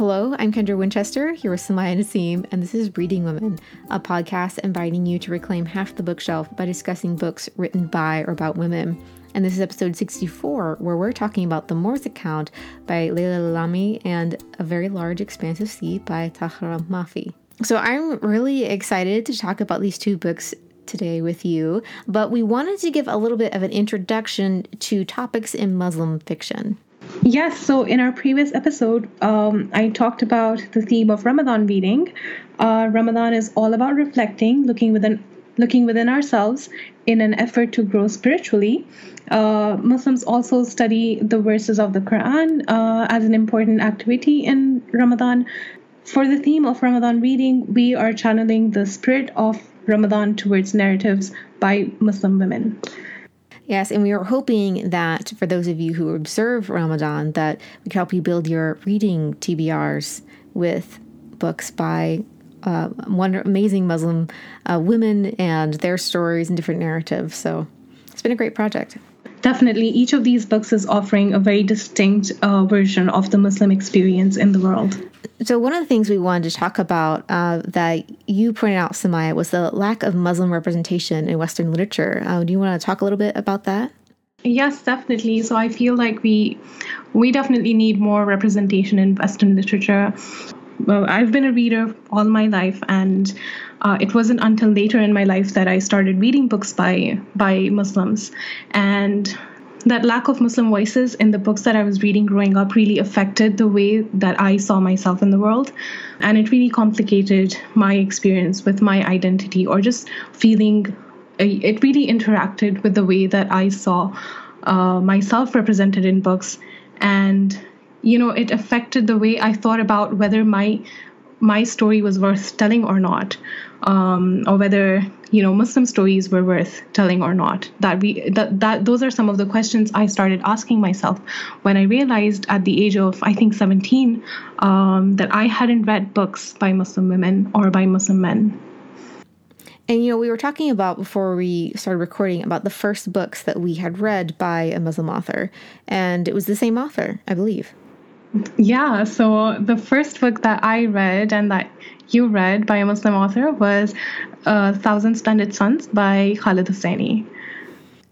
Hello, I'm Kendra Winchester, here with Sumaiyya Naseem, and this is Reading Women, a podcast inviting you to reclaim half the bookshelf by discussing books written by or about women. And this is episode 64, where we're talking about The Moors Account by Laila Lalami and A Very Large Expanse of Sea by Tahereh Mafi. So I'm really excited to talk about these two books today with you, but we wanted to give a little bit of an introduction to topics in Muslim fiction. Yes, so in our previous episode, um, I talked about the theme of Ramadan reading. Uh, Ramadan is all about reflecting, looking within, looking within ourselves in an effort to grow spiritually. Uh, Muslims also study the verses of the Quran uh, as an important activity in Ramadan. For the theme of Ramadan reading, we are channeling the spirit of Ramadan towards narratives by Muslim women. Yes, and we are hoping that for those of you who observe Ramadan, that we can help you build your reading TBRs with books by uh, amazing Muslim uh, women and their stories and different narratives. So it's been a great project. Definitely, each of these books is offering a very distinct uh, version of the Muslim experience in the world. So, one of the things we wanted to talk about uh, that you pointed out, Sumaiyya, was the lack of Muslim representation in Western literature. Uh, do you want to talk a little bit about that? Yes, definitely. So, I feel like we we definitely need more representation in Western literature. Well, I've been a reader all my life, and uh, it wasn't until later in my life that I started reading books by by Muslims, and that lack of Muslim voices in the books that I was reading growing up really affected the way that I saw myself in the world. And it really complicated my experience with my identity or just feeling, uh, it really interacted with the way that I saw uh, myself represented in books. And, you know, it affected the way I thought about whether my my story was worth telling or not um, or whether you know Muslim stories were worth telling or not. That we that that those are some of the questions I started asking myself when I realized at the age of I think 17 um, that I hadn't read books by Muslim women or by Muslim men. And you know, we were talking about before we started recording about the first books that we had read by a Muslim author, and it was the same author, I believe. Yeah, so the first book that I read and that you read by a Muslim author was uh, Thousand Splendid Suns by Khaled Hosseini.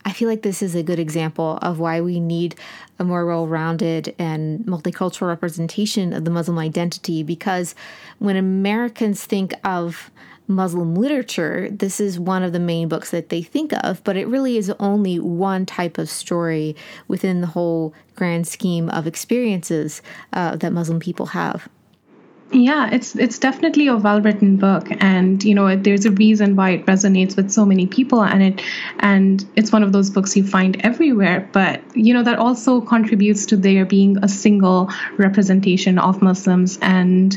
I feel like this is a good example of why we need a more well rounded and multicultural representation of the Muslim identity because when Americans think of Muslim literature, this is one of the main books that they think of, but it really is only one type of story within the whole grand scheme of experiences uh, that Muslim people have. Yeah, it's it's definitely a well-written book, and you know there's a reason why it resonates with so many people, and it and it's one of those books you find everywhere. But you know that also contributes to there being a single representation of Muslims, and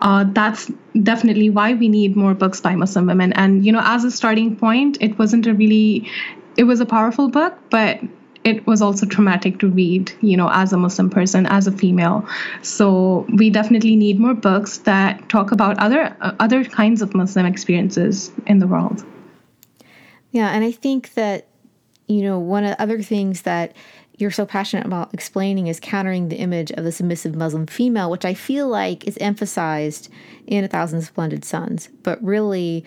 uh, that's definitely why we need more books by Muslim women. And you know, as a starting point, it wasn't a really it was a powerful book, but it was also traumatic to read, you know, as a Muslim person, as a female. So we definitely need more books that talk about other uh, other kinds of Muslim experiences in the world. Yeah, and I think that you know one of the other things that you're so passionate about explaining is countering the image of the submissive Muslim female, which I feel like is emphasized in A Thousand Splendid Suns, but really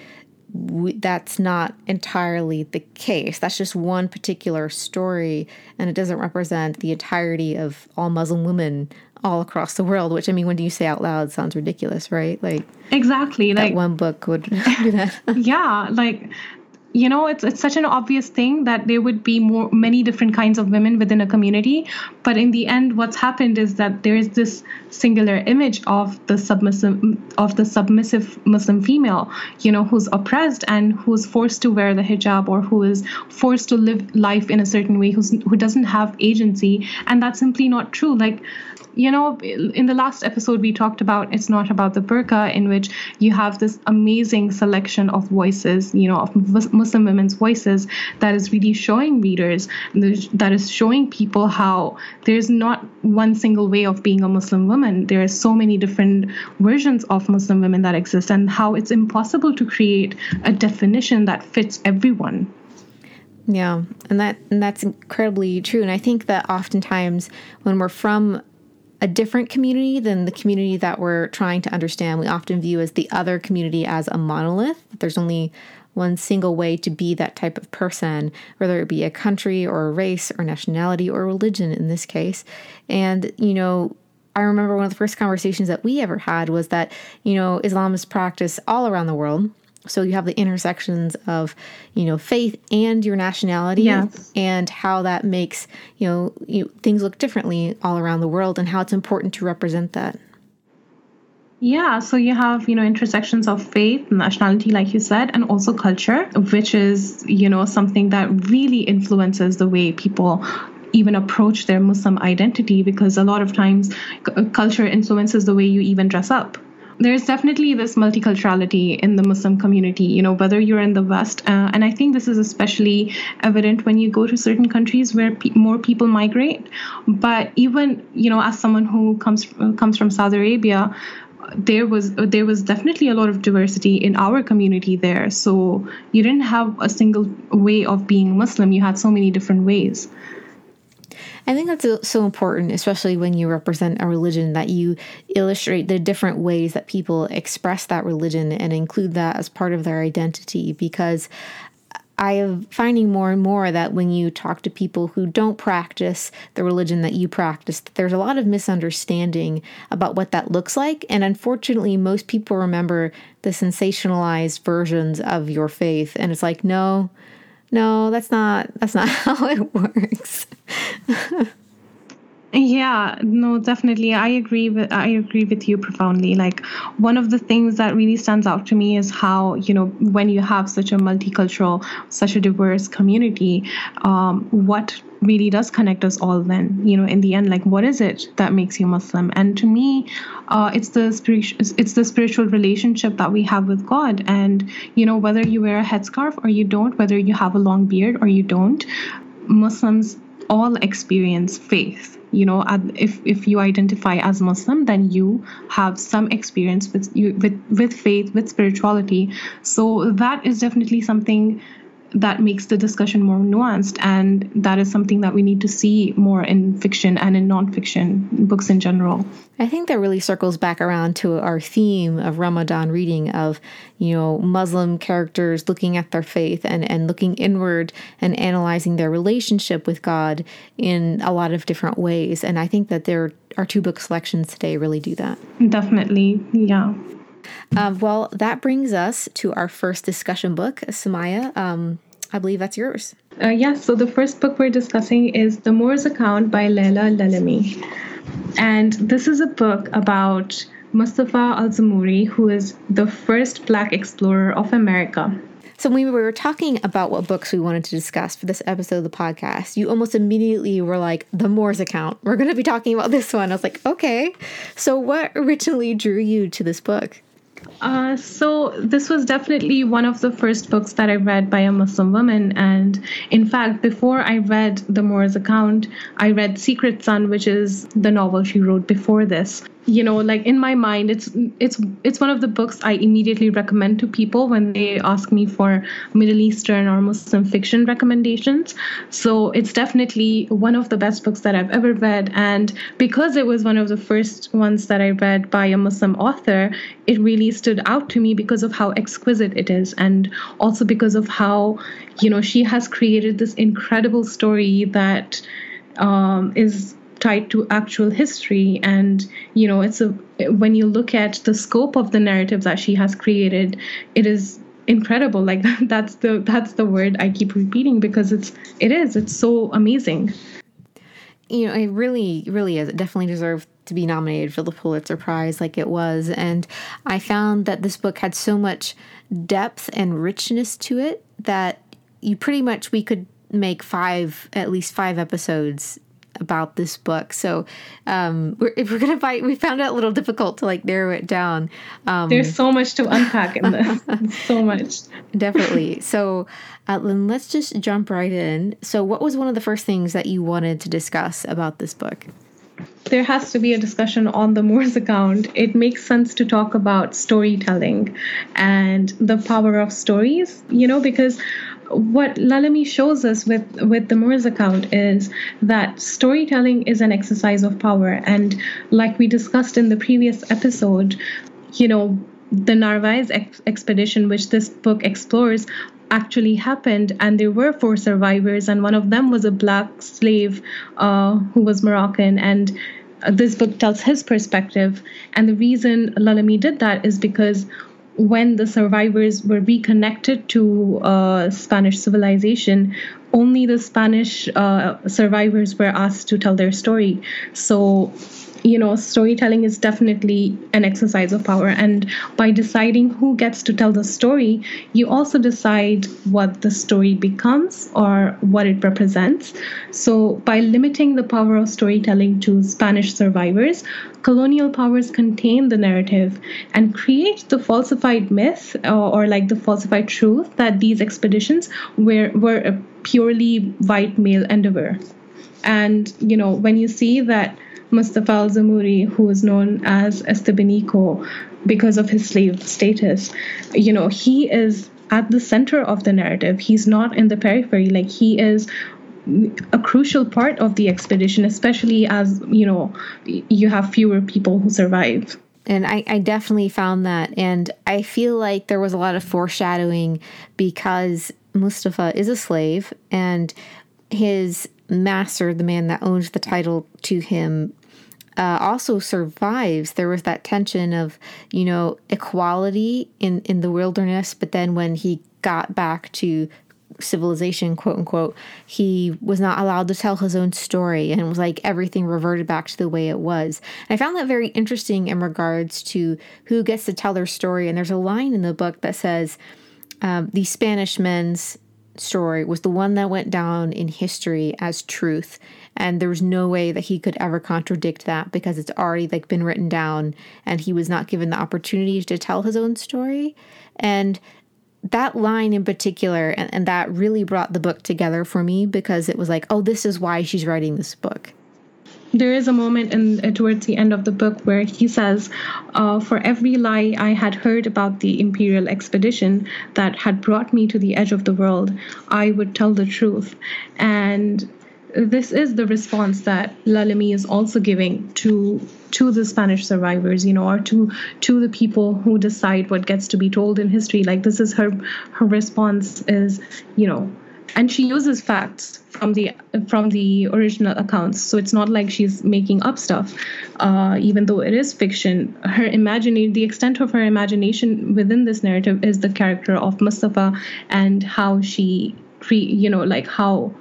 we, that's not entirely the case. That's just one particular story, and it doesn't represent the entirety of all Muslim women all across the world. Which I mean, when do you say out loud, sounds ridiculous, right? Like exactly, like one book would do that. yeah, like you know it's it's such an obvious thing that there would be more many different kinds of women within a community. But in the end what's happened is that there is this singular image of the submissive of the submissive muslim female you know who's oppressed and who's forced to wear the hijab or who is forced to live life in a certain way who's who doesn't have agency. And that's simply not true. Like you know, in the last episode, we talked about it's not about the burqa, in which you have this amazing selection of voices, you know, of Muslim women's voices that is really showing readers, that is showing people how there's not one single way of being a Muslim woman. There are so many different versions of Muslim women that exist, and how it's impossible to create a definition that fits everyone. Yeah, and that and that's incredibly true. And I think that oftentimes when we're from a different community than the community that we're trying to understand. We often view as the other community as a monolith. There's only one single way to be that type of person, whether it be a country or a race or nationality or religion in this case. And, you know, I remember one of the first conversations that we ever had was that, you know, Islam is practiced all around the world. So you have the intersections of, you know, faith and your nationality Yes. and how that makes, you know, you, things look differently all around the world and how it's important to represent that. Yeah, so you have, you know, intersections of faith, nationality, like you said, and also culture, which is, you know, something that really influences the way people even approach their Muslim identity because a lot of times c- culture influences the way you even dress up. There's definitely this multiculturality in the Muslim community, you know, whether you're in the West, uh, and I think this is especially evident when you go to certain countries where pe- more people migrate. But even, you know, as someone who comes comes from Saudi Arabia, there was there was definitely a lot of diversity in our community there. So you didn't have a single way of being Muslim. You had so many different ways. I think that's so important, especially when you represent a religion, that you illustrate the different ways that people express that religion and include that as part of their identity. Because I am finding more and more that when you talk to people who don't practice the religion that you practice, that there's a lot of misunderstanding about what that looks like. And unfortunately, most people remember the sensationalized versions of your faith. And it's like, no, no, that's not that's not how it works. Yeah, no, definitely. I agree with I agree with you profoundly. Like one of the things that really stands out to me is how you know when you have such a multicultural, such a diverse community, um, what really does connect us all. Then you know, in the end, like what is it that makes you Muslim? And to me, uh, it's the spiritual it's the spiritual relationship that we have with God. And you know, whether you wear a headscarf or you don't, whether you have a long beard or you don't, Muslims all experience faith. You know if if you identify as muslim then you have some experience with you with with faith with spirituality. So that is definitely something that makes the discussion more nuanced and that is something that we need to see more in fiction and in nonfiction books in general I think that really circles back around to our theme of Ramadan reading of, you know, Muslim characters looking at their faith and, and looking inward and analyzing their relationship with God in a lot of different ways. And I think that there our two book selections today really do that. definitely yeah Uh, well, that brings us to our first discussion book, Sumaiyya. Um, I believe that's yours. Uh, yes, so the first book we're discussing is The Moor's Account by Laila Lalami. And this is a book about Mustafa Al-Azemmouri, who is the first black explorer of America. So when we were talking about what books we wanted to discuss for this episode of the podcast, you almost immediately were like, "The Moor's account. We're going to be talking about this one." I was like, "Okay." So what originally drew you to this book? Uh, so this was definitely one of the first books that I read by a Muslim woman, and in fact, before I read the Moor's account, I read Secret Son, which is the novel she wrote before this. You know, like in my mind, it's it's it's one of the books I immediately recommend to people when they ask me for Middle Eastern or Muslim fiction recommendations. So it's definitely one of the best books that I've ever read, and because it was one of the first ones that I read by a Muslim author, it really stood out to me because of how exquisite it is and also because of how you know she has created this incredible story that um, is tied to actual history and you know it's a when you look at the scope of the narrative that she has created it is incredible like that's the that's the word i keep repeating because it's it is it's so amazing you know, it really, really is. It definitely deserved to be nominated for the Pulitzer Prize, like it was. And I found that this book had so much depth and richness to it that you pretty much we could make five, at least five episodes about this book. So um, we're, if we're gonna fight, we found it a little difficult to like narrow it down. Um, there's so much to unpack in this so much definitely. So uh, then let's just jump right in. So what was one of the first things that you wanted to discuss about this book? There has to be a discussion on the Moor's account. It makes sense to talk about storytelling and the power of stories, you know, because what Lalami shows us with with the Moors account is that storytelling is an exercise of power, and like we discussed in the previous episode, you know, the Narvaez ex- expedition, which this book explores, actually happened, and there were four survivors, and one of them was a black slave uh, who was Moroccan, and this book tells his perspective. And the reason Lalami did that is because when the survivors were reconnected to uh, Spanish civilization, only the Spanish uh, survivors were asked to tell their story. So you know, storytelling is definitely an exercise of power. And by deciding who gets to tell the story, you also decide what the story becomes or what it represents. So, by limiting the power of storytelling to Spanish survivors, colonial powers contain the narrative and create the falsified myth or, or like the falsified truth that these expeditions were, were a purely white male endeavor. And, you know, when you see that Mustafa al-Azemmouri, who is known as Estebanico because of his slave status, you know, he is at the center of the narrative. He's not in the periphery. Like he is a crucial part of the expedition, especially as you know you have fewer people who survive. And I, I definitely found that, and I feel like there was a lot of foreshadowing because Mustafa is a slave, and his master, the man that owns the title to him, uh, also survives. There was that tension of, you know, equality in, in the wilderness, but then when he got back to civilization, quote unquote, he was not allowed to tell his own story. And it was like everything reverted back to the way it was. And I found that very interesting in regards to who gets to tell their story. And there's a line in the book that says, um, the Spanish men's story was the one that went down in history as truth and there was no way that he could ever contradict that because it's already like been written down and he was not given the opportunity to tell his own story and that line in particular and, and that really brought the book together for me because it was like oh this is why she's writing this book there is a moment in uh, towards the end of the book where he says, uh, "For every lie I had heard about the imperial expedition that had brought me to the edge of the world, I would tell the truth." And this is the response that Lalami is also giving to to the Spanish survivors, you know, or to to the people who decide what gets to be told in history. Like this is her her response is, you know, and she uses facts from the from the original accounts so it's not like she's making up stuff uh, even though it is fiction her imagination the extent of her imagination within this narrative is the character of mustafa and how she you know like how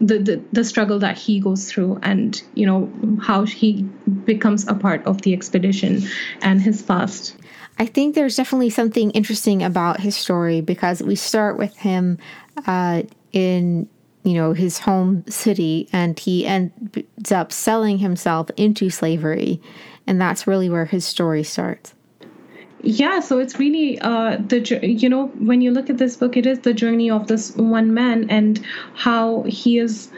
the, the, the struggle that he goes through and you know how he becomes a part of the expedition and his past. I think there's definitely something interesting about his story because we start with him uh, in you know his home city and he ends up selling himself into slavery. And that's really where his story starts yeah so it's really uh the you know when you look at this book it is the journey of this one man and how he is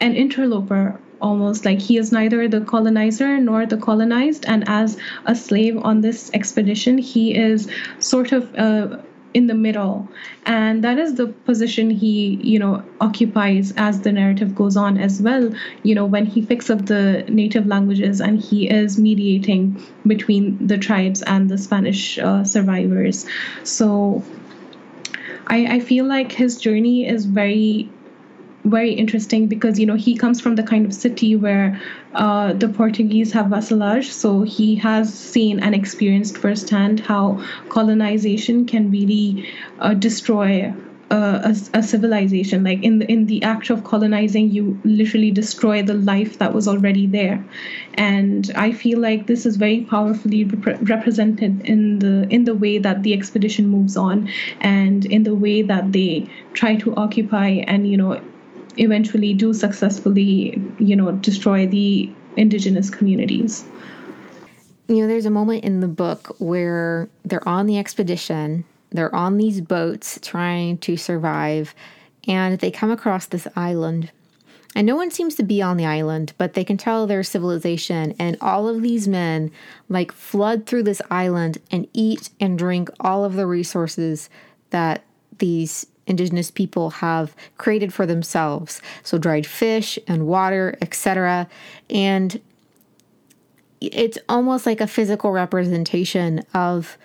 an interloper almost. Like he is neither the colonizer nor the colonized and as a slave on this expedition he is sort of uh, in the middle. And that is the position he you know occupies as the narrative goes on as well you know when he picks up the native languages and he is mediating between the tribes and the spanish uh, survivors. So I, I feel like his journey is very very interesting because you know he comes from the kind of city where uh, the Portuguese have vassalage, so he has seen and experienced firsthand how colonization can really uh, destroy a, a, civilization. Like in the in the act of colonizing, you literally destroy the life that was already there, and I feel like this is very powerfully rep- represented in the in the way that the expedition moves on, and in the way that they try to occupy and you know eventually do successfully, you know, destroy the indigenous communities. You know, there's a moment in the book where they're on the expedition, they're on these boats trying to survive, and they come across this island. And no one seems to be on the island, but they can tell there's civilization. And all of these men like flood through this island and eat and drink all of the resources that these indigenous people have created for themselves. So dried fish and water, etc. And it's almost like a physical representation of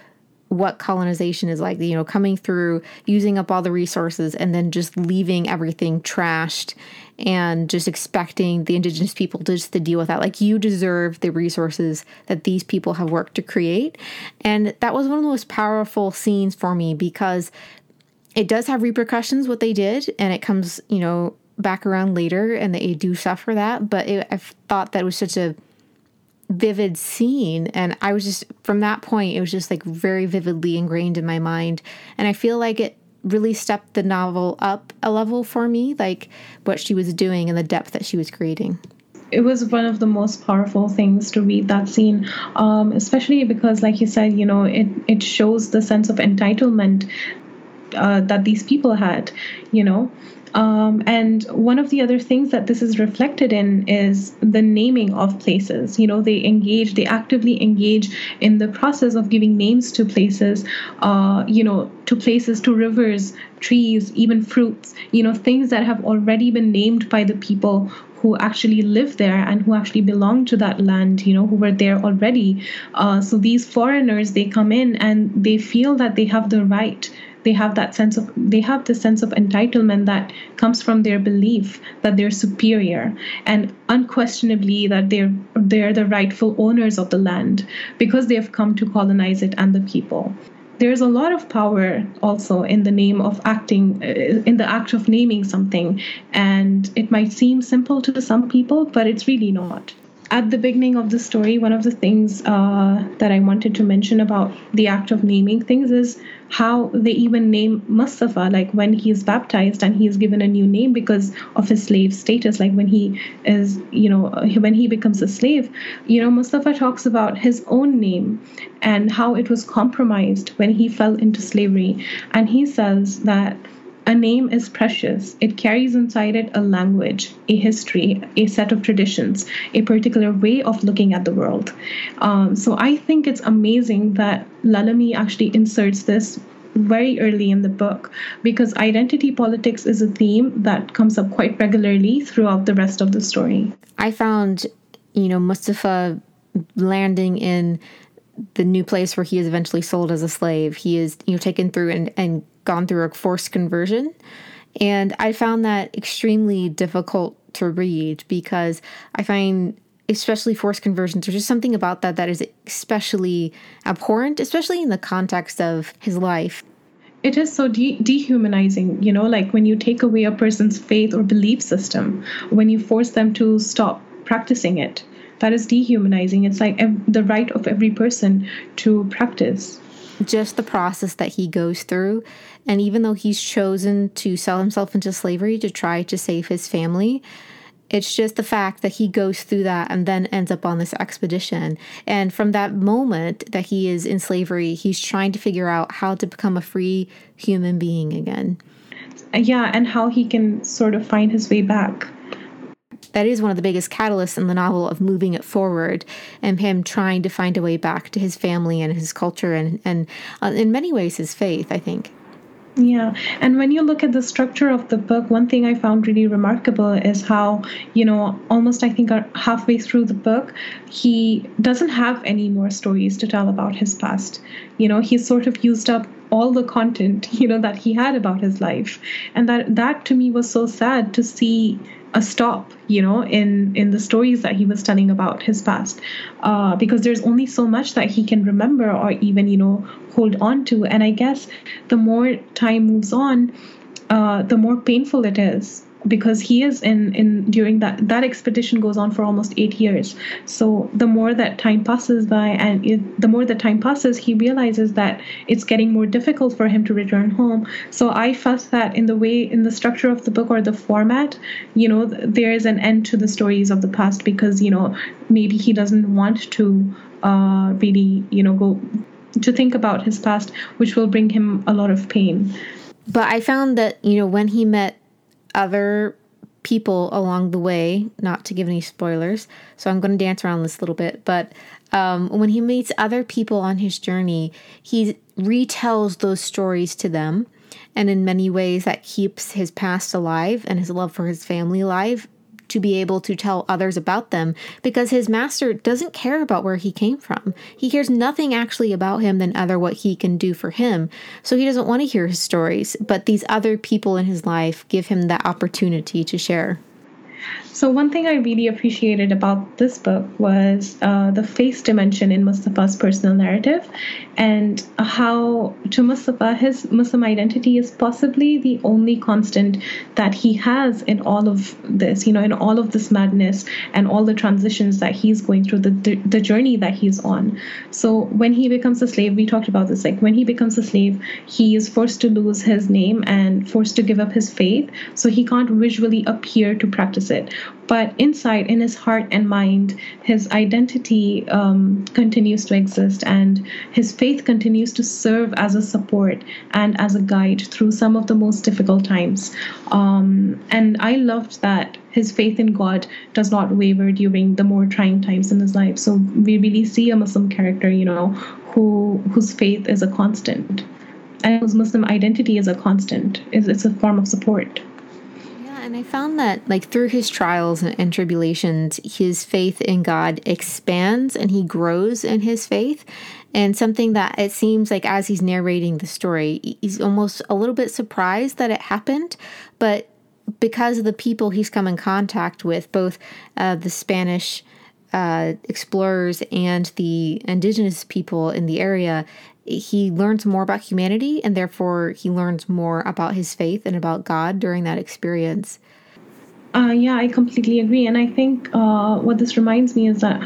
what colonization is like, you know, coming through, using up all the resources, and then just leaving everything trashed and just expecting the indigenous people just to deal with that. Like, you deserve the resources that these people have worked to create. And that was one of the most powerful scenes for me because it does have repercussions what they did, and it comes, you know, back around later, and they do suffer that. But it, I thought that was such a vivid scene and i was just from that point it was just like very vividly ingrained in my mind and i feel like it really stepped the novel up a level for me like what she was doing and the depth that she was creating it was one of the most powerful things to read that scene um, especially because like you said you know it, it shows the sense of entitlement uh, that these people had you know um, and one of the other things that this is reflected in is the naming of places. You know, they engage, they actively engage in the process of giving names to places, uh, you know, to places, to rivers, trees, even fruits, you know, things that have already been named by the people who actually live there and who actually belong to that land, you know, who were there already. Uh, so these foreigners, they come in and they feel that they have the right they have that sense of they have the sense of entitlement that comes from their belief that they're superior and unquestionably that they're they're the rightful owners of the land because they have come to colonize it and the people. There's a lot of power also in the name of acting uh, in the act of naming something and it might seem simple to some people but it's really not at the beginning of the story, one of the things uh, that I wanted to mention about the act of naming things is how they even name Mustafa, like when he's baptized and he's given a new name because of his slave status, like when he is, you know, when he becomes a slave, you know, Mustafa talks about his own name and how it was compromised when he fell into slavery. And he says that a name is precious. It carries inside it a language, a history, a set of traditions, a particular way of looking at the world. Um, so I think it's amazing that Lalami actually inserts this very early in the book because identity politics is a theme that comes up quite regularly throughout the rest of the story. I found, you know, Mustafa landing in the new place where he is eventually sold as a slave. He is, you know, taken through and, and gone through a forced conversion. And I found that extremely difficult to read because I find especially forced conversions, there's just something about that that is especially abhorrent, especially in the context of his life. It is so de- dehumanizing, you know, like when you take away a person's faith or belief system, when you force them to stop practicing it. That is dehumanizing. It's like ev- the right of every person to practice just the process that he goes through. And even though he's chosen to sell himself into slavery to try to save his family, it's just the fact that he goes through that and then ends up on this expedition. And from that moment that he is in slavery, he's trying to figure out how to become a free human being again. Yeah, and how he can sort of find his way back that is one of the biggest catalysts in the novel of moving it forward and him trying to find a way back to his family and his culture and and uh, in many ways his faith i think yeah, and when you look at the structure of the book, one thing I found really remarkable is how, you know, almost I think halfway through the book, he doesn't have any more stories to tell about his past. You know, he's sort of used up all the content, you know, that he had about his life. And that that to me was so sad to see a stop you know in in the stories that he was telling about his past uh, because there's only so much that he can remember or even you know hold on to. And i guess the more time moves on uh, the more painful it is because he is in in during that that expedition goes on for almost eight years. So the more that time passes by and it, the more that time passes he realizes that it's getting more difficult for him to return home. So i felt that in the way in the structure of the book or the format you know there is an end to the stories of the past because you know maybe he doesn't want to uh, really you know go to think about his past which will bring him a lot of pain. But i found that you know when he met other people along the way, not to give any spoilers, so I'm going to dance around this a little bit, but um, when he meets other people on his journey, he retells those stories to them And in many ways, that keeps his past alive and his love for his family alive to be able to tell others about them because his master doesn't care about where he came from. He cares nothing actually about him than other what he can do for him. So he doesn't want to hear his stories, but these other people in his life give him that opportunity to share. So, one thing I really appreciated about this book was uh, the face dimension in Mustafa's personal narrative and how, to Mustafa, his Muslim identity is possibly the only constant that he has in all of this, you know, in all of this madness and all the transitions that he's going through, the, the, journey that he's on. So, when he becomes a slave, we talked about this, like when he becomes a slave, he is forced to lose his name and forced to give up his faith. So, he can't visually appear to practice it. But inside in his heart and mind his identity um, continues to exist and his faith continues to serve as a support and as a guide through some of the most difficult times. Um, and i loved that his faith in god does not waver during the more trying times in his life. So we really see a muslim character you know who whose faith is a constant. And whose muslim identity is a constant it's, it's a form of support and I found that, like, through his trials and, and, tribulations, his faith in God expands and he grows in his faith. And something that it seems like as he's narrating the story, he's almost a little bit surprised that it happened. But because of the people he's come in contact with, both uh, the Spanish uh, explorers and the indigenous people in the area, he learns more about humanity and therefore he learns more about his faith and about God during that experience. Uh, yeah, I completely agree. And I think uh, what this reminds me is that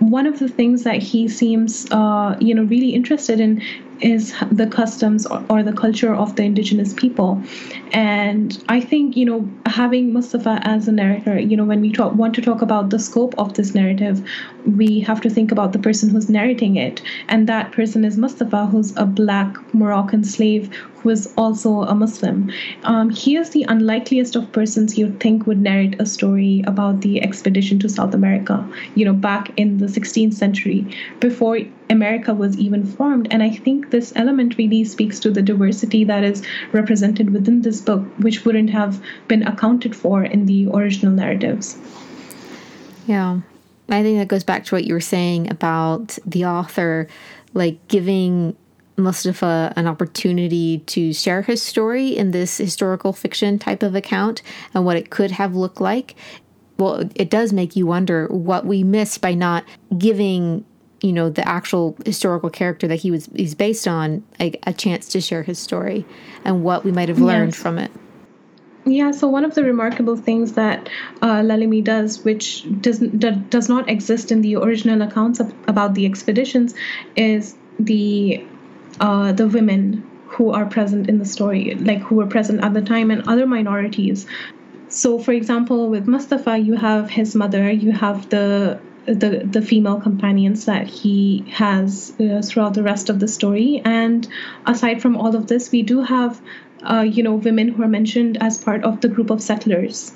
one of the things that he seems, uh, you know, really interested in is the customs or, the culture of the indigenous people. And i think you know having mustafa as a narrator you know when we talk, want to talk about the scope of this narrative we have to think about the person who's narrating it. And that person is mustafa who's a black moroccan slave who is also a muslim. Um, he is the unlikeliest of persons you'd think would narrate a story about the expedition to south america you know back in the 16th century before america was even formed and i think this element really speaks to the diversity that is represented within this book, which wouldn't have been accounted for in the original narratives. Yeah. I think that goes back to what you were saying about the author, like giving Mustafa an opportunity to share his story in this historical fiction type of account and what it could have looked like. Well, it does make you wonder what we missed by not giving you know the actual historical character that he was he's based on like a chance to share his story and what we might have learned yes. from it yeah, so one of the remarkable things that uh, Lalami does, which does, does not exist in the original accounts of, about the expeditions, is the uh, the women who are present in the story, like who were present at the time, and other minorities. So, for example, with Mustafa, you have his mother, you have the the the female companions that he has uh, throughout the rest of the story. And aside from all of this, we do have, uh, you know, women who are mentioned as part of the group of settlers.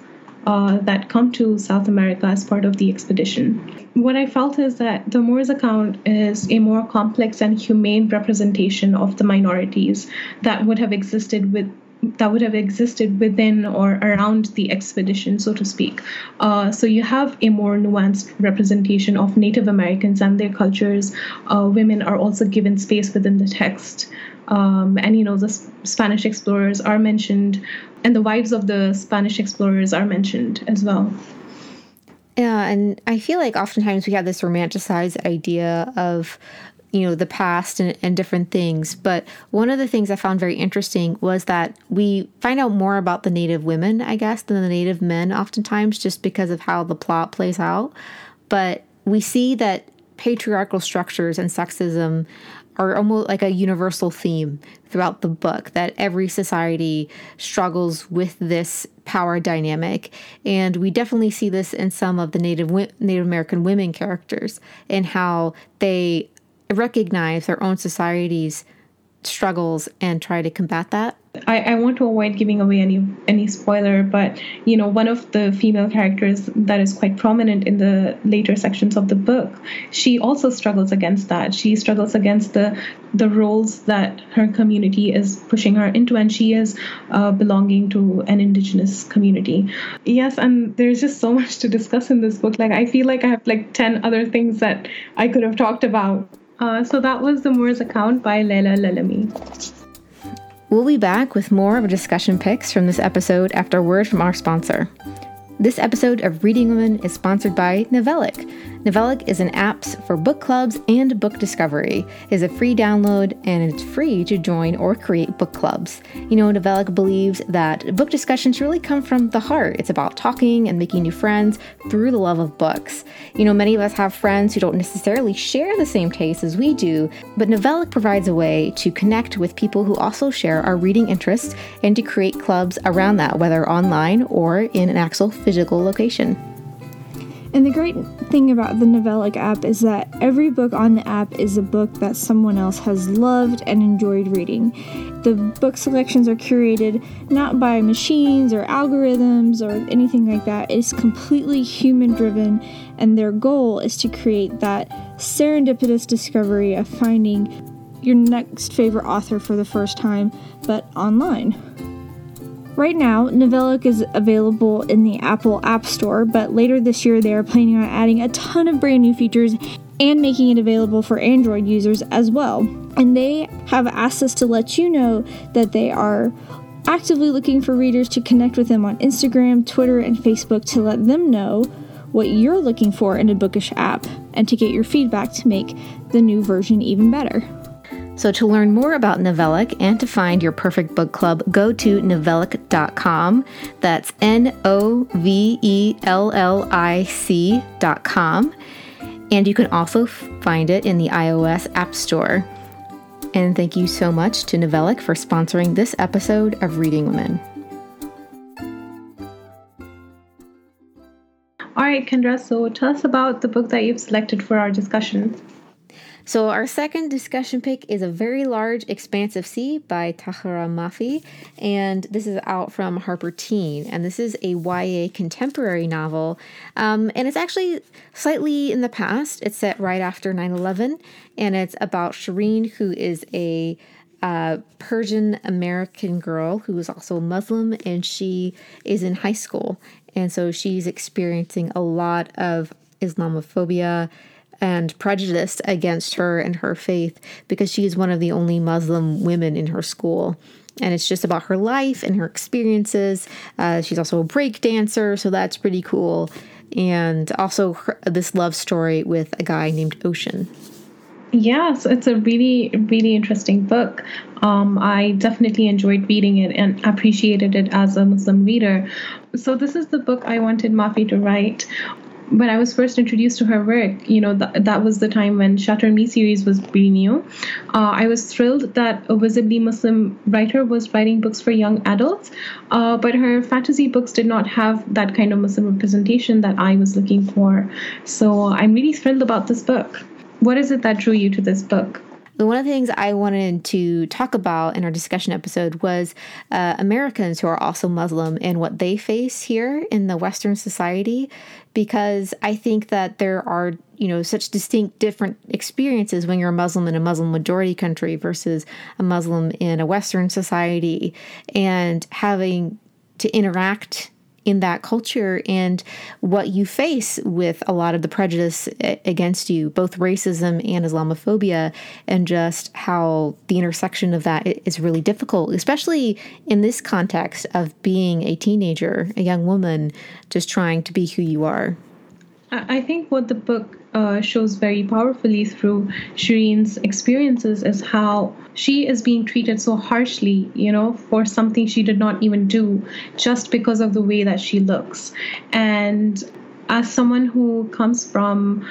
Uh, that come to South America as part of the expedition. What I felt is that the Moor's account is a more complex and humane representation of the minorities that would have existed with that would have existed within or around the expedition, so to speak. Uh, so you have a more nuanced representation of Native Americans and their cultures. Uh, women are also given space within the text. Um, and you know the Spanish explorers are mentioned, and the wives of the Spanish explorers are mentioned as well. Yeah, and I feel like oftentimes we have this romanticized idea of you know the past and, and, different things. But one of the things i found very interesting was that we find out more about the native women i guess than the native men oftentimes just because of how the plot plays out. But we see that patriarchal structures and sexism are almost like a universal theme throughout the book that every society struggles with this power dynamic. And we definitely see this in some of the native native american women characters and how they recognize their own society's struggles and try to combat that. I, I want to avoid giving away any any spoiler, but you know, one of the female characters that is quite prominent in the later sections of the book, she also struggles against that. She struggles against the the roles that her community is pushing her into, and she is uh, belonging to an indigenous community. Yes, and there's just so much to discuss in this book. Like I feel like I have like ten other things that I could have talked about. Uh, so that was the Moor's account by Laila Lalami. We'll be back with more of discussion picks from this episode after word from our sponsor. This episode of Reading Women is sponsored by Novellic. Novellic is an app for book clubs and book discovery. It is a free download and it's free to join or create book clubs. You know, Novellic believes that book discussions really come from the heart. It's about talking and making new friends through the love of books. You know, many of us have friends who don't necessarily share the same tastes as we do, but Novellic provides a way to connect with people who also share our reading interests and to create clubs around that, whether online or in an actual physical location. And the great thing about the Novellic app is that every book on the app is a book that someone else has loved and enjoyed reading. The book selections are curated not by machines or algorithms or anything like that. It is completely human driven, and their goal is to create that serendipitous discovery of finding your next favorite author for the first time, but online. Right now, Novellic is available in the Apple App Store, but later this year they are planning on adding a ton of brand new features and making it available for Android users as well. And they have asked us to let you know that they are actively looking for readers to connect with them on Instagram, Twitter, and Facebook to let them know what you're looking for in a bookish app and to get your feedback to make the new version even better. So, to learn more about Novellic and to find your perfect book club, go to novellic.com. That's N O V E L L I C.com. And you can also find it in the iOS App Store. And thank you so much to Novellic for sponsoring this episode of Reading Women. All right, Kendra, so tell us about the book that you've selected for our discussion. So, our second discussion pick is A Very Large Expanse of Sea by Tahereh Mafi, and this is out from Harper Teen. And this is a YA contemporary novel, um, and it's actually slightly in the past. It's set right after 9 11, and it's about Shireen, who is a uh, Persian American girl who is also Muslim, and she is in high school. And so she's experiencing a lot of Islamophobia and prejudiced against her and her faith because she is one of the only Muslim women in her school. And it's just about her life and her experiences. Uh, she's also a break dancer, so that's pretty cool. And also her, this love story with a guy named Ocean. Yes, it's a really, really interesting book. Um, I definitely enjoyed reading it and appreciated it as a Muslim reader. So, this is the book I wanted Mafi to write when I was first introduced to her work, you know, th- that was the time when Shatter Me series was pretty new. Uh, I was thrilled that a visibly Muslim writer was writing books for young adults, uh, but her fantasy books did not have that kind of Muslim representation that I was looking for. So I'm really thrilled about this book. What is it that drew you to this book? One of the things I wanted to talk about in our discussion episode was uh, Americans who are also Muslim and what they face here in the Western society, because I think that there are you know such distinct different experiences when you're a Muslim in a Muslim majority country versus a Muslim in a Western society, and having to interact in that culture and what you face with a lot of the prejudice against you, both racism and Islamophobia, and just how the intersection of that is really difficult, especially in this context of being a teenager, a young woman, just trying to be who you are. I think what the book uh, shows very powerfully through Shireen's experiences is how she is being treated so harshly, you know, for something she did not even do just because of the way that she looks. And as someone who comes from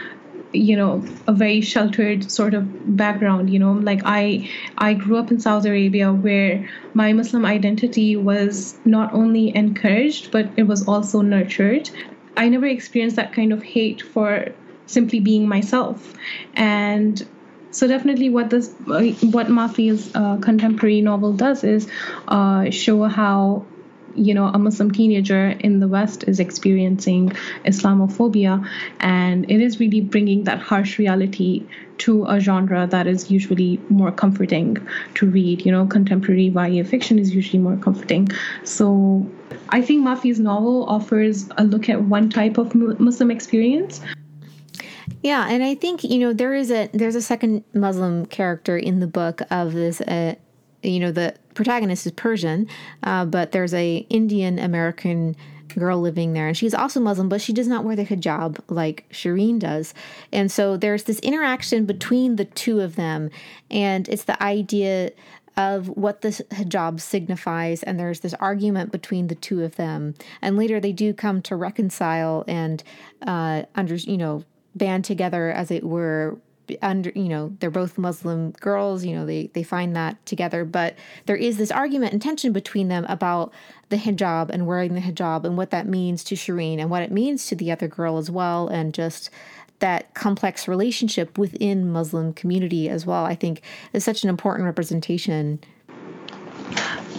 you know a very sheltered sort of background you know like i i grew up in saudi arabia where my muslim identity was not only encouraged but it was also nurtured I never experienced that kind of hate for simply being myself. And so definitely what this what Mafi's uh, contemporary novel does is uh, show how you know a muslim teenager in the west is experiencing islamophobia. And it is really bringing that harsh reality to a genre that is usually more comforting to read. You know contemporary YA fiction is usually more comforting. So i think mafi's novel offers a look at one type of muslim experience yeah, and I think you know there is a there's a second Muslim character in the book of this. Uh, you know, the protagonist is Persian, uh, but there's a Indian American girl living there, and she's also Muslim, but she does not wear the hijab like Shireen does. And so there's this interaction between the two of them, and it's the idea of what the hijab signifies, and there's this argument between the two of them. And later they do come to reconcile and uh, under you know band together, as it were, under you know they're both muslim girls you know they they find that together. But there is this argument and tension between them about the hijab and wearing the hijab and what that means to shireen and what it means to the other girl as well and just that complex relationship within muslim community as well i think is such an important representation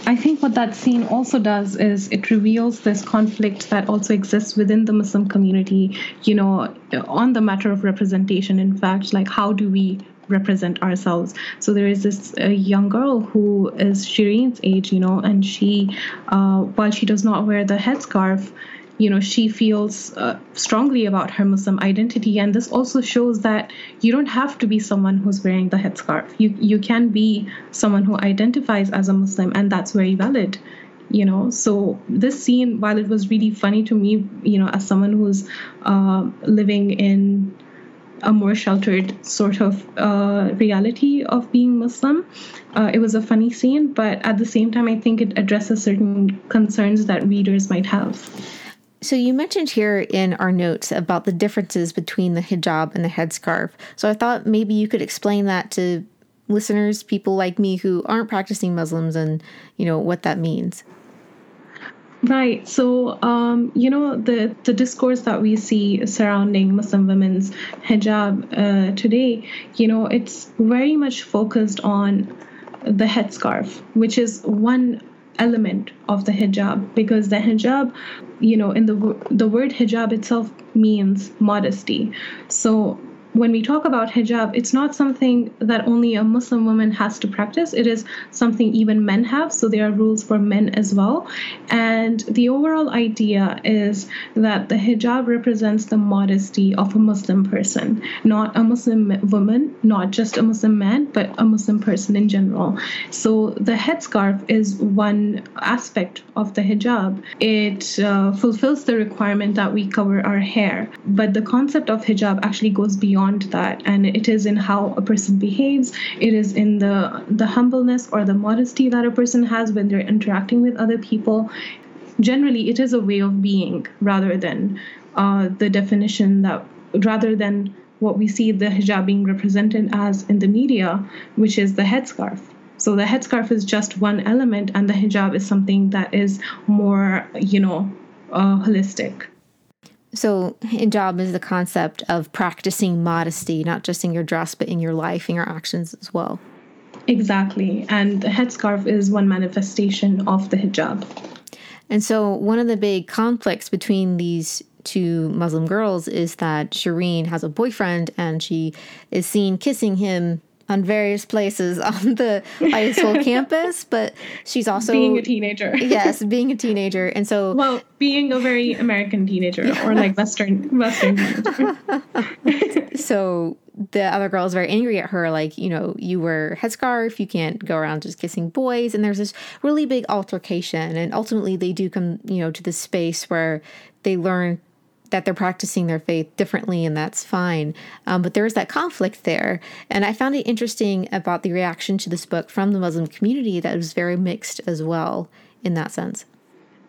I think what that scene also does is it reveals this conflict that also exists within the Muslim community, you know, on the matter of representation. In fact, like how do we represent ourselves. So there is this uh, young girl who is Shireen's age, you know, and she, uh, while she does not wear the headscarf, you know she feels uh, strongly about her muslim identity and this also shows that you don't have to be someone who's wearing the headscarf you you can be someone who identifies as a muslim and that's very valid you know so this scene while it was really funny to me you know as someone who's uh, living in a more sheltered sort of uh, reality of being Muslim. Uh, it was a funny scene, but at the same time, I think it addresses certain concerns that readers might have. So you mentioned here in our notes about the differences between the hijab and the headscarf. So I thought maybe you could explain that to listeners, people like me who aren't practicing Muslims, and you know what that means. Right. So, um, you know, the, the discourse that we see surrounding Muslim women's hijab uh, today, you know, it's very much focused on the headscarf, which is one element of the hijab because the hijab you know in the the word hijab itself means modesty. So when we talk about hijab, it's not something that only a Muslim woman has to practice. It is something even men have. So there are rules for men as well. And the overall idea is that the hijab represents the modesty of a Muslim person, not a Muslim woman, not just a Muslim man, but a Muslim person in general. So the headscarf is one aspect of the hijab. It uh, fulfills the requirement that we cover our hair. But the concept of hijab actually goes beyond beyond that. And it is in how a person behaves. It is in the the humbleness or the modesty that a person has when they're interacting with other people. Generally it is a way of being rather than uh, the definition that rather than what we see the hijab being represented as in the media which is the headscarf. So the headscarf is just one element and the hijab is something that is more you know uh, holistic so, hijab is the concept of practicing modesty, not just in your dress, but in your life, in your actions as well. Exactly. And the headscarf is one manifestation of the hijab. And so, one of the big conflicts between these two Muslim girls is that Shireen has a boyfriend and she is seen kissing him on various places on the high school campus, but she's also being a teenager. yes, being a teenager, and so well, being a very American teenager yeah. or like Western Western teenager. so the other girl is very angry at her, like you know, you wear headscarf, you can't go around just kissing boys, and there's this really big altercation, and ultimately they do come, you know, to this space where they learn that they're practicing their faith differently, and that's fine. Um, but there is that conflict there. And I found it interesting about the reaction to this book from the Muslim community that was very mixed as well in that sense.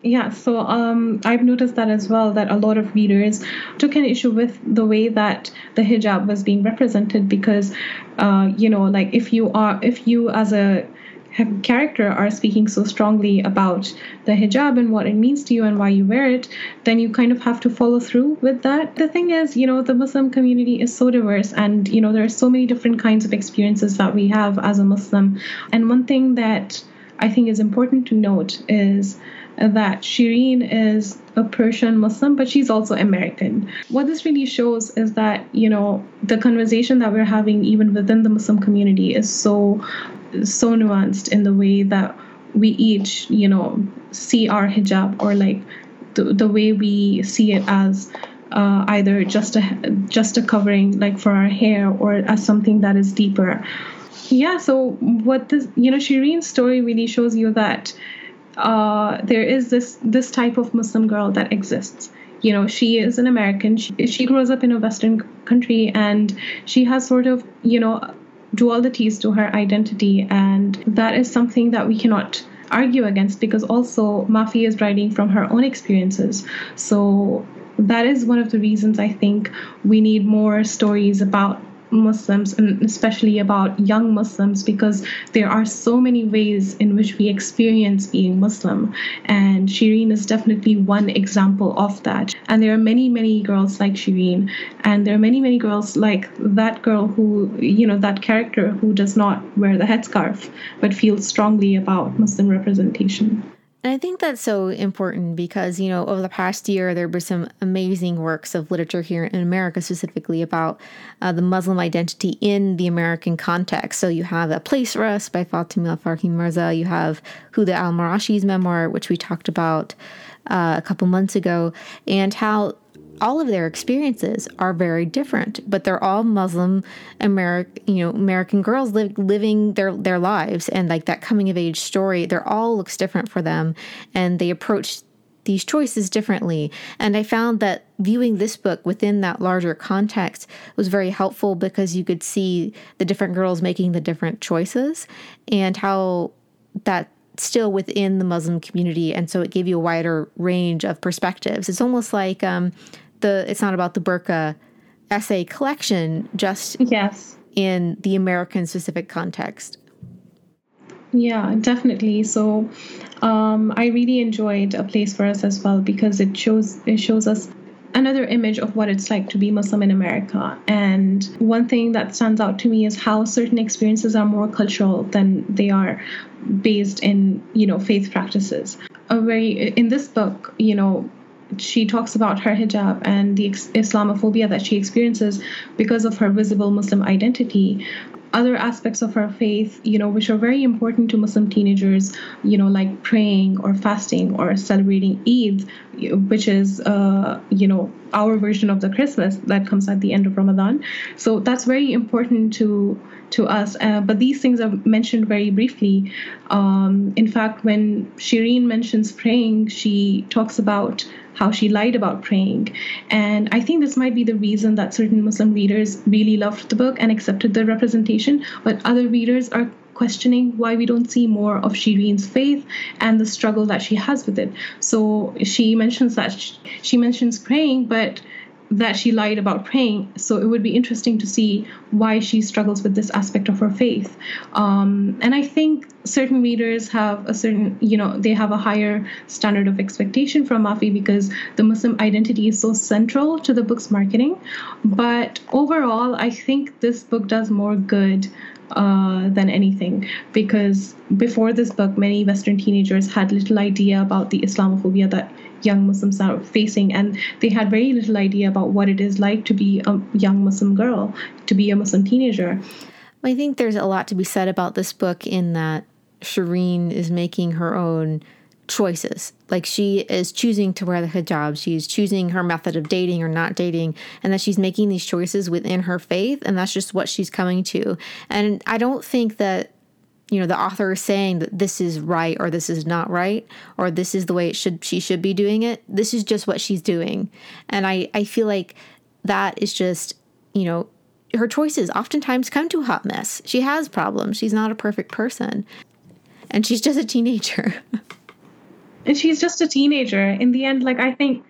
Yeah, so um, I've noticed that as well, that a lot of readers took an issue with the way that the hijab was being represented because, uh, you know, like if you are, if you as a character are speaking so strongly about the hijab and what it means to you and why you wear it, then you kind of have to follow through with that. The thing is, you know, the Muslim community is so diverse and, you know, there are so many different kinds of experiences that we have as a Muslim. And one thing that I think is important to note is that Shireen is a Persian Muslim, but she's also American. What this really shows is that, you know, the conversation that we're having even within the Muslim community is so so nuanced in the way that we each, you know, see our hijab or like the, the way we see it as uh, either just a just a covering like for our hair or as something that is deeper. Yeah, so what this you know Shireen's story really shows you that uh, there is this this type of Muslim girl that exists. You know, she is an American. She, she grows up in a Western country, and she has sort of you know dualities to her identity, and that is something that we cannot argue against because also Mafi is writing from her own experiences. So that is one of the reasons I think we need more stories about Muslims and especially about young Muslims because there are so many ways in which we experience being Muslim. And Shireen is definitely one example of that. And there are many, many girls like Shireen. And there are many, many girls like that girl who, you know, that character who does not wear the headscarf but feels strongly about Muslim representation. And I think that's so important because, you know, over the past year, there were some amazing works of literature here in America, specifically about uh, the Muslim identity in the American context. So you have A Place for Us by Fatima Farheen Mirza. You have Huda al Marashi's memoir, which we talked about uh, a couple months ago, and how all of their experiences are very different, but they're all Muslim American, you know, American girls li- living their their lives and like that coming of age story. They're all looks different for them, and they approach these choices differently. And I found that viewing this book within that larger context was very helpful because you could see the different girls making the different choices and how that still within the Muslim community, and so it gave you a wider range of perspectives. It's almost like um, the it's not about the burqa essay collection, just yes in the American specific context. Yeah, definitely. So um, I really enjoyed a place for us as well because it shows it shows us another image of what it's like to be Muslim in America. And one thing that stands out to me is how certain experiences are more cultural than they are based in, you know, faith practices. A very in this book, you know, she talks about her hijab and the Islamophobia that she experiences because of her visible Muslim identity. Other aspects of her faith, you know, which are very important to Muslim teenagers, you know, like praying or fasting or celebrating Eid, which is, uh, you know, our version of the Christmas that comes at the end of Ramadan. So that's very important to to us. Uh, but these things are mentioned very briefly. Um, in fact, when Shireen mentions praying, she talks about how she lied about praying. And I think this might be the reason that certain Muslim readers really loved the book and accepted the representation, but other readers are questioning why we don't see more of Shireen's faith and the struggle that she has with it. So she mentions that she, she mentions praying, but that she lied about praying. So it would be interesting to see why she struggles with this aspect of her faith. Um, and I think certain readers have a certain, you know, they have a higher standard of expectation from Mafi because the Muslim identity is so central to the book's marketing. But overall, I think this book does more good uh, than anything because before this book, many Western teenagers had little idea about the Islamophobia that young Muslims are facing, and they had very little idea about what it is like to be a young Muslim girl, to be a Muslim teenager. I think there's a lot to be said about this book in that Shireen is making her own choices. Like she is choosing to wear the hijab, she's choosing her method of dating or not dating, and that she's making these choices within her faith, and that's just what she's coming to. And I don't think that you know the author is saying that this is right or this is not right or this is the way it should she should be doing it. This is just what she's doing. And i i feel like that is just you know her choices oftentimes come to a hot mess. She has problems. She's not a perfect person. And she's just a teenager and she's just a teenager. In the end like i think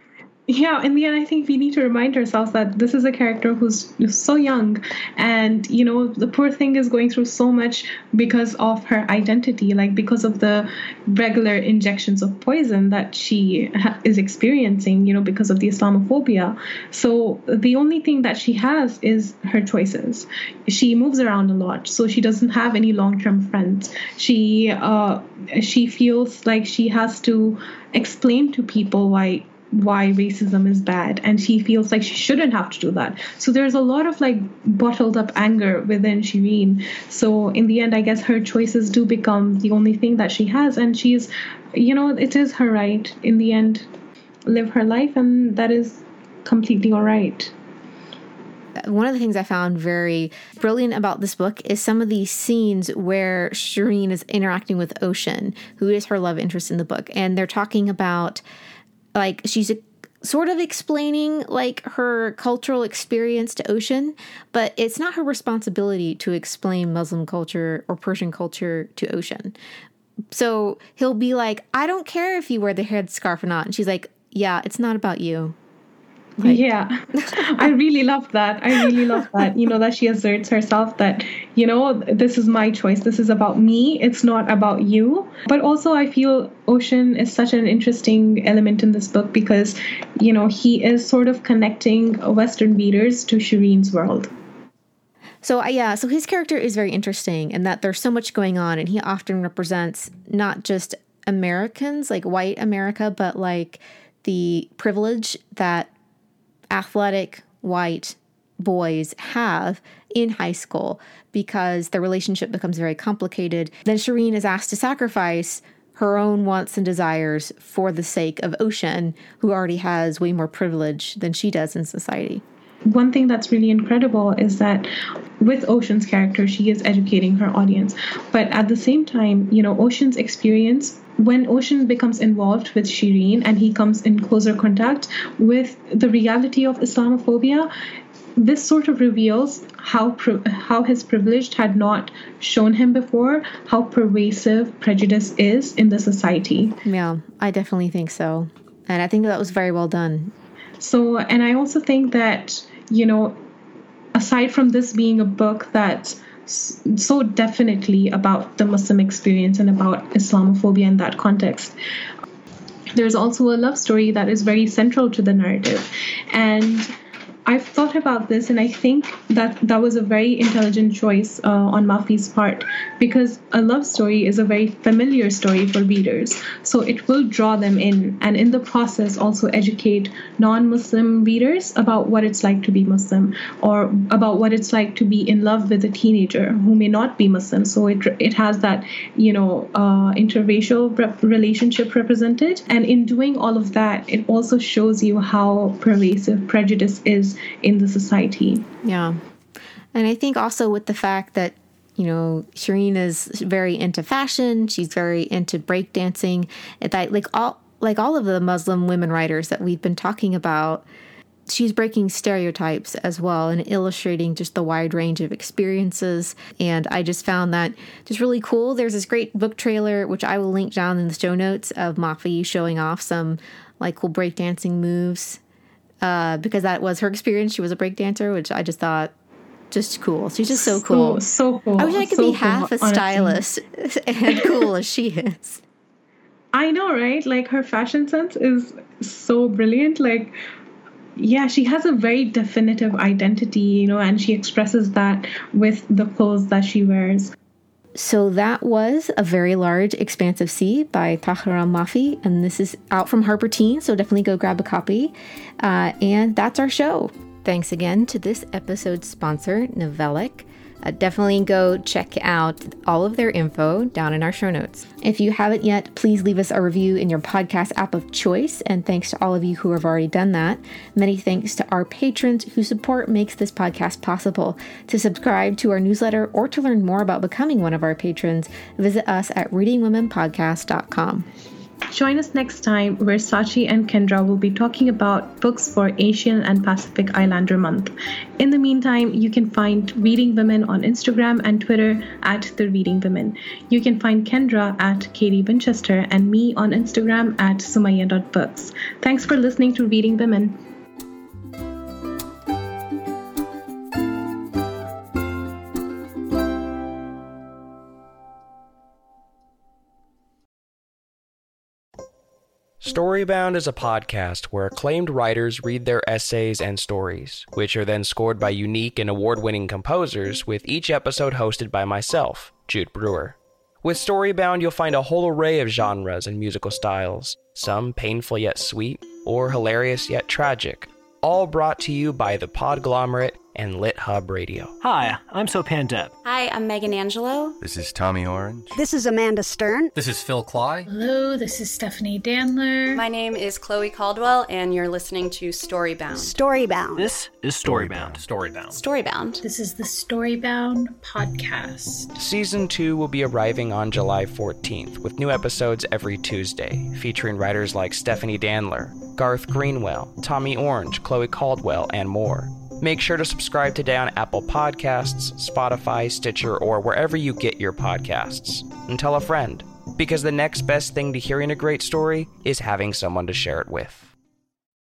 yeah in the end i think we need to remind ourselves that this is a character who's so young and you know the poor thing is going through so much because of her identity like because of the regular injections of poison that she ha- is experiencing you know because of the islamophobia. So the only thing that she has is her choices. She moves around a lot so she doesn't have any long-term friends. She uh, she feels like she has to explain to people why why racism is bad and she feels like she shouldn't have to do that. So there's a lot of like bottled up anger within shireen. So in the end i guess her choices do become the only thing that she has and she's you know it is her right. In the end live her life and that is completely all right. One of the things I found very brilliant about this book is some of these scenes where Shireen is interacting with Ocean, who is her love interest in the book, and they're talking about like she's a, sort of explaining like her cultural experience to Ocean, but it's not her responsibility to explain Muslim culture or Persian culture to Ocean. So he'll be like, I don't care if you wear the headscarf or not. And she's like, Yeah, it's not about you. Like, yeah, I really love that. I really love that. You know, that she asserts herself that, you know, this is my choice. This is about me. It's not about you. But also, I feel Ocean is such an interesting element in this book because, you know, he is sort of connecting Western readers to Shireen's world. So, yeah, so his character is very interesting in that there's so much going on, and he often represents not just Americans, like white America, but like the privilege that athletic white boys have in high school because the relationship becomes very complicated. Then Shireen is asked to sacrifice her own wants and desires for the sake of Ocean, who already has way more privilege than she does in society. One thing that's really incredible is that with Ocean's character, she is educating her audience. But at the same time, you know, Ocean's experience when Ocean becomes involved with Shireen and he comes in closer contact with the reality of Islamophobia, this sort of reveals how how his privilege had not shown him before how pervasive prejudice is in the society. Yeah, I definitely think so, and I think that was very well done. So, and I also think that you know, aside from this being a book that's so definitely about the Muslim experience and about Islamophobia in that context. There's also a love story that is very central to the narrative. And I've thought about this, and I think that that was a very intelligent choice uh, on Mafi's part because a love story is a very familiar story for readers. So it will draw them in, and in the process, also educate non Muslim readers about what it's like to be Muslim or about what it's like to be in love with a teenager who may not be Muslim. So it, it has that, you know, uh, interracial rep- relationship represented. And in doing all of that, it also shows you how pervasive prejudice is in the society. Yeah. And I think also with the fact that you know, Shireen is very into fashion. She's very into breakdancing. That like all like all of the Muslim women writers that we've been talking about, she's breaking stereotypes as well and illustrating just the wide range of experiences. And I just found that just really cool. There's this great book trailer, which I will link down in the show notes of Mafi showing off some like cool breakdancing moves uh, because that was her experience. She was a breakdancer, which I just thought just cool. She's just so cool. So, so cool. I wish I could so be half cool, as stylist and cool as she is. I know, right? Like her fashion sense is so brilliant. Like, yeah, she has a very definitive identity, you know, and she expresses that with the clothes that she wears. So that was A Very Large Expanse of Sea by Tahereh Mafi, and this is out from Harper Teen, so definitely go grab a copy. Uh, and that's our show. Thanks again to this episode's sponsor, Novellic. Uh, definitely go check out all of their info down in our show notes. If you haven't yet, please leave us a review in your podcast app of choice. And thanks to all of you who have already done that. Many thanks to our patrons whose support makes this podcast possible. To subscribe to our newsletter or to learn more about becoming one of our patrons, visit us at readingwomenpodcast.com. Join us next time where Sachi and Kendra will be talking about books for Asian and Pacific Islander Month. In the meantime, you can find Reading Women on Instagram and Twitter at The Reading Women. You can find Kendra at Katie Winchester and me on Instagram at Sumaya.books. Thanks for listening to Reading Women. Storybound is a podcast where acclaimed writers read their essays and stories, which are then scored by unique and award winning composers, with each episode hosted by myself, Jude Brewer. With Storybound, you'll find a whole array of genres and musical styles, some painful yet sweet, or hilarious yet tragic, all brought to you by the Podglomerate and Lit Hub Radio. Hi, I'm Sopan Deb. Hi, I'm Megan Angelo. This is Tommy Orange. This is Amanda Stern. This is Phil Klay. Hello, this is Stephanie Danler. My name is Chloe Caldwell, and you're listening to Storybound. Storybound. This is Storybound. Storybound. Storybound. This is the Storybound podcast. Season 2 will be arriving on July 14th, with new episodes every Tuesday, featuring writers like Stephanie Danler, Garth Greenwell, Tommy Orange, Chloe Caldwell, and more. Make sure to subscribe today on Apple Podcasts, Spotify, Stitcher, or wherever you get your podcasts. And tell a friend, because the next best thing to hearing a great story is having someone to share it with.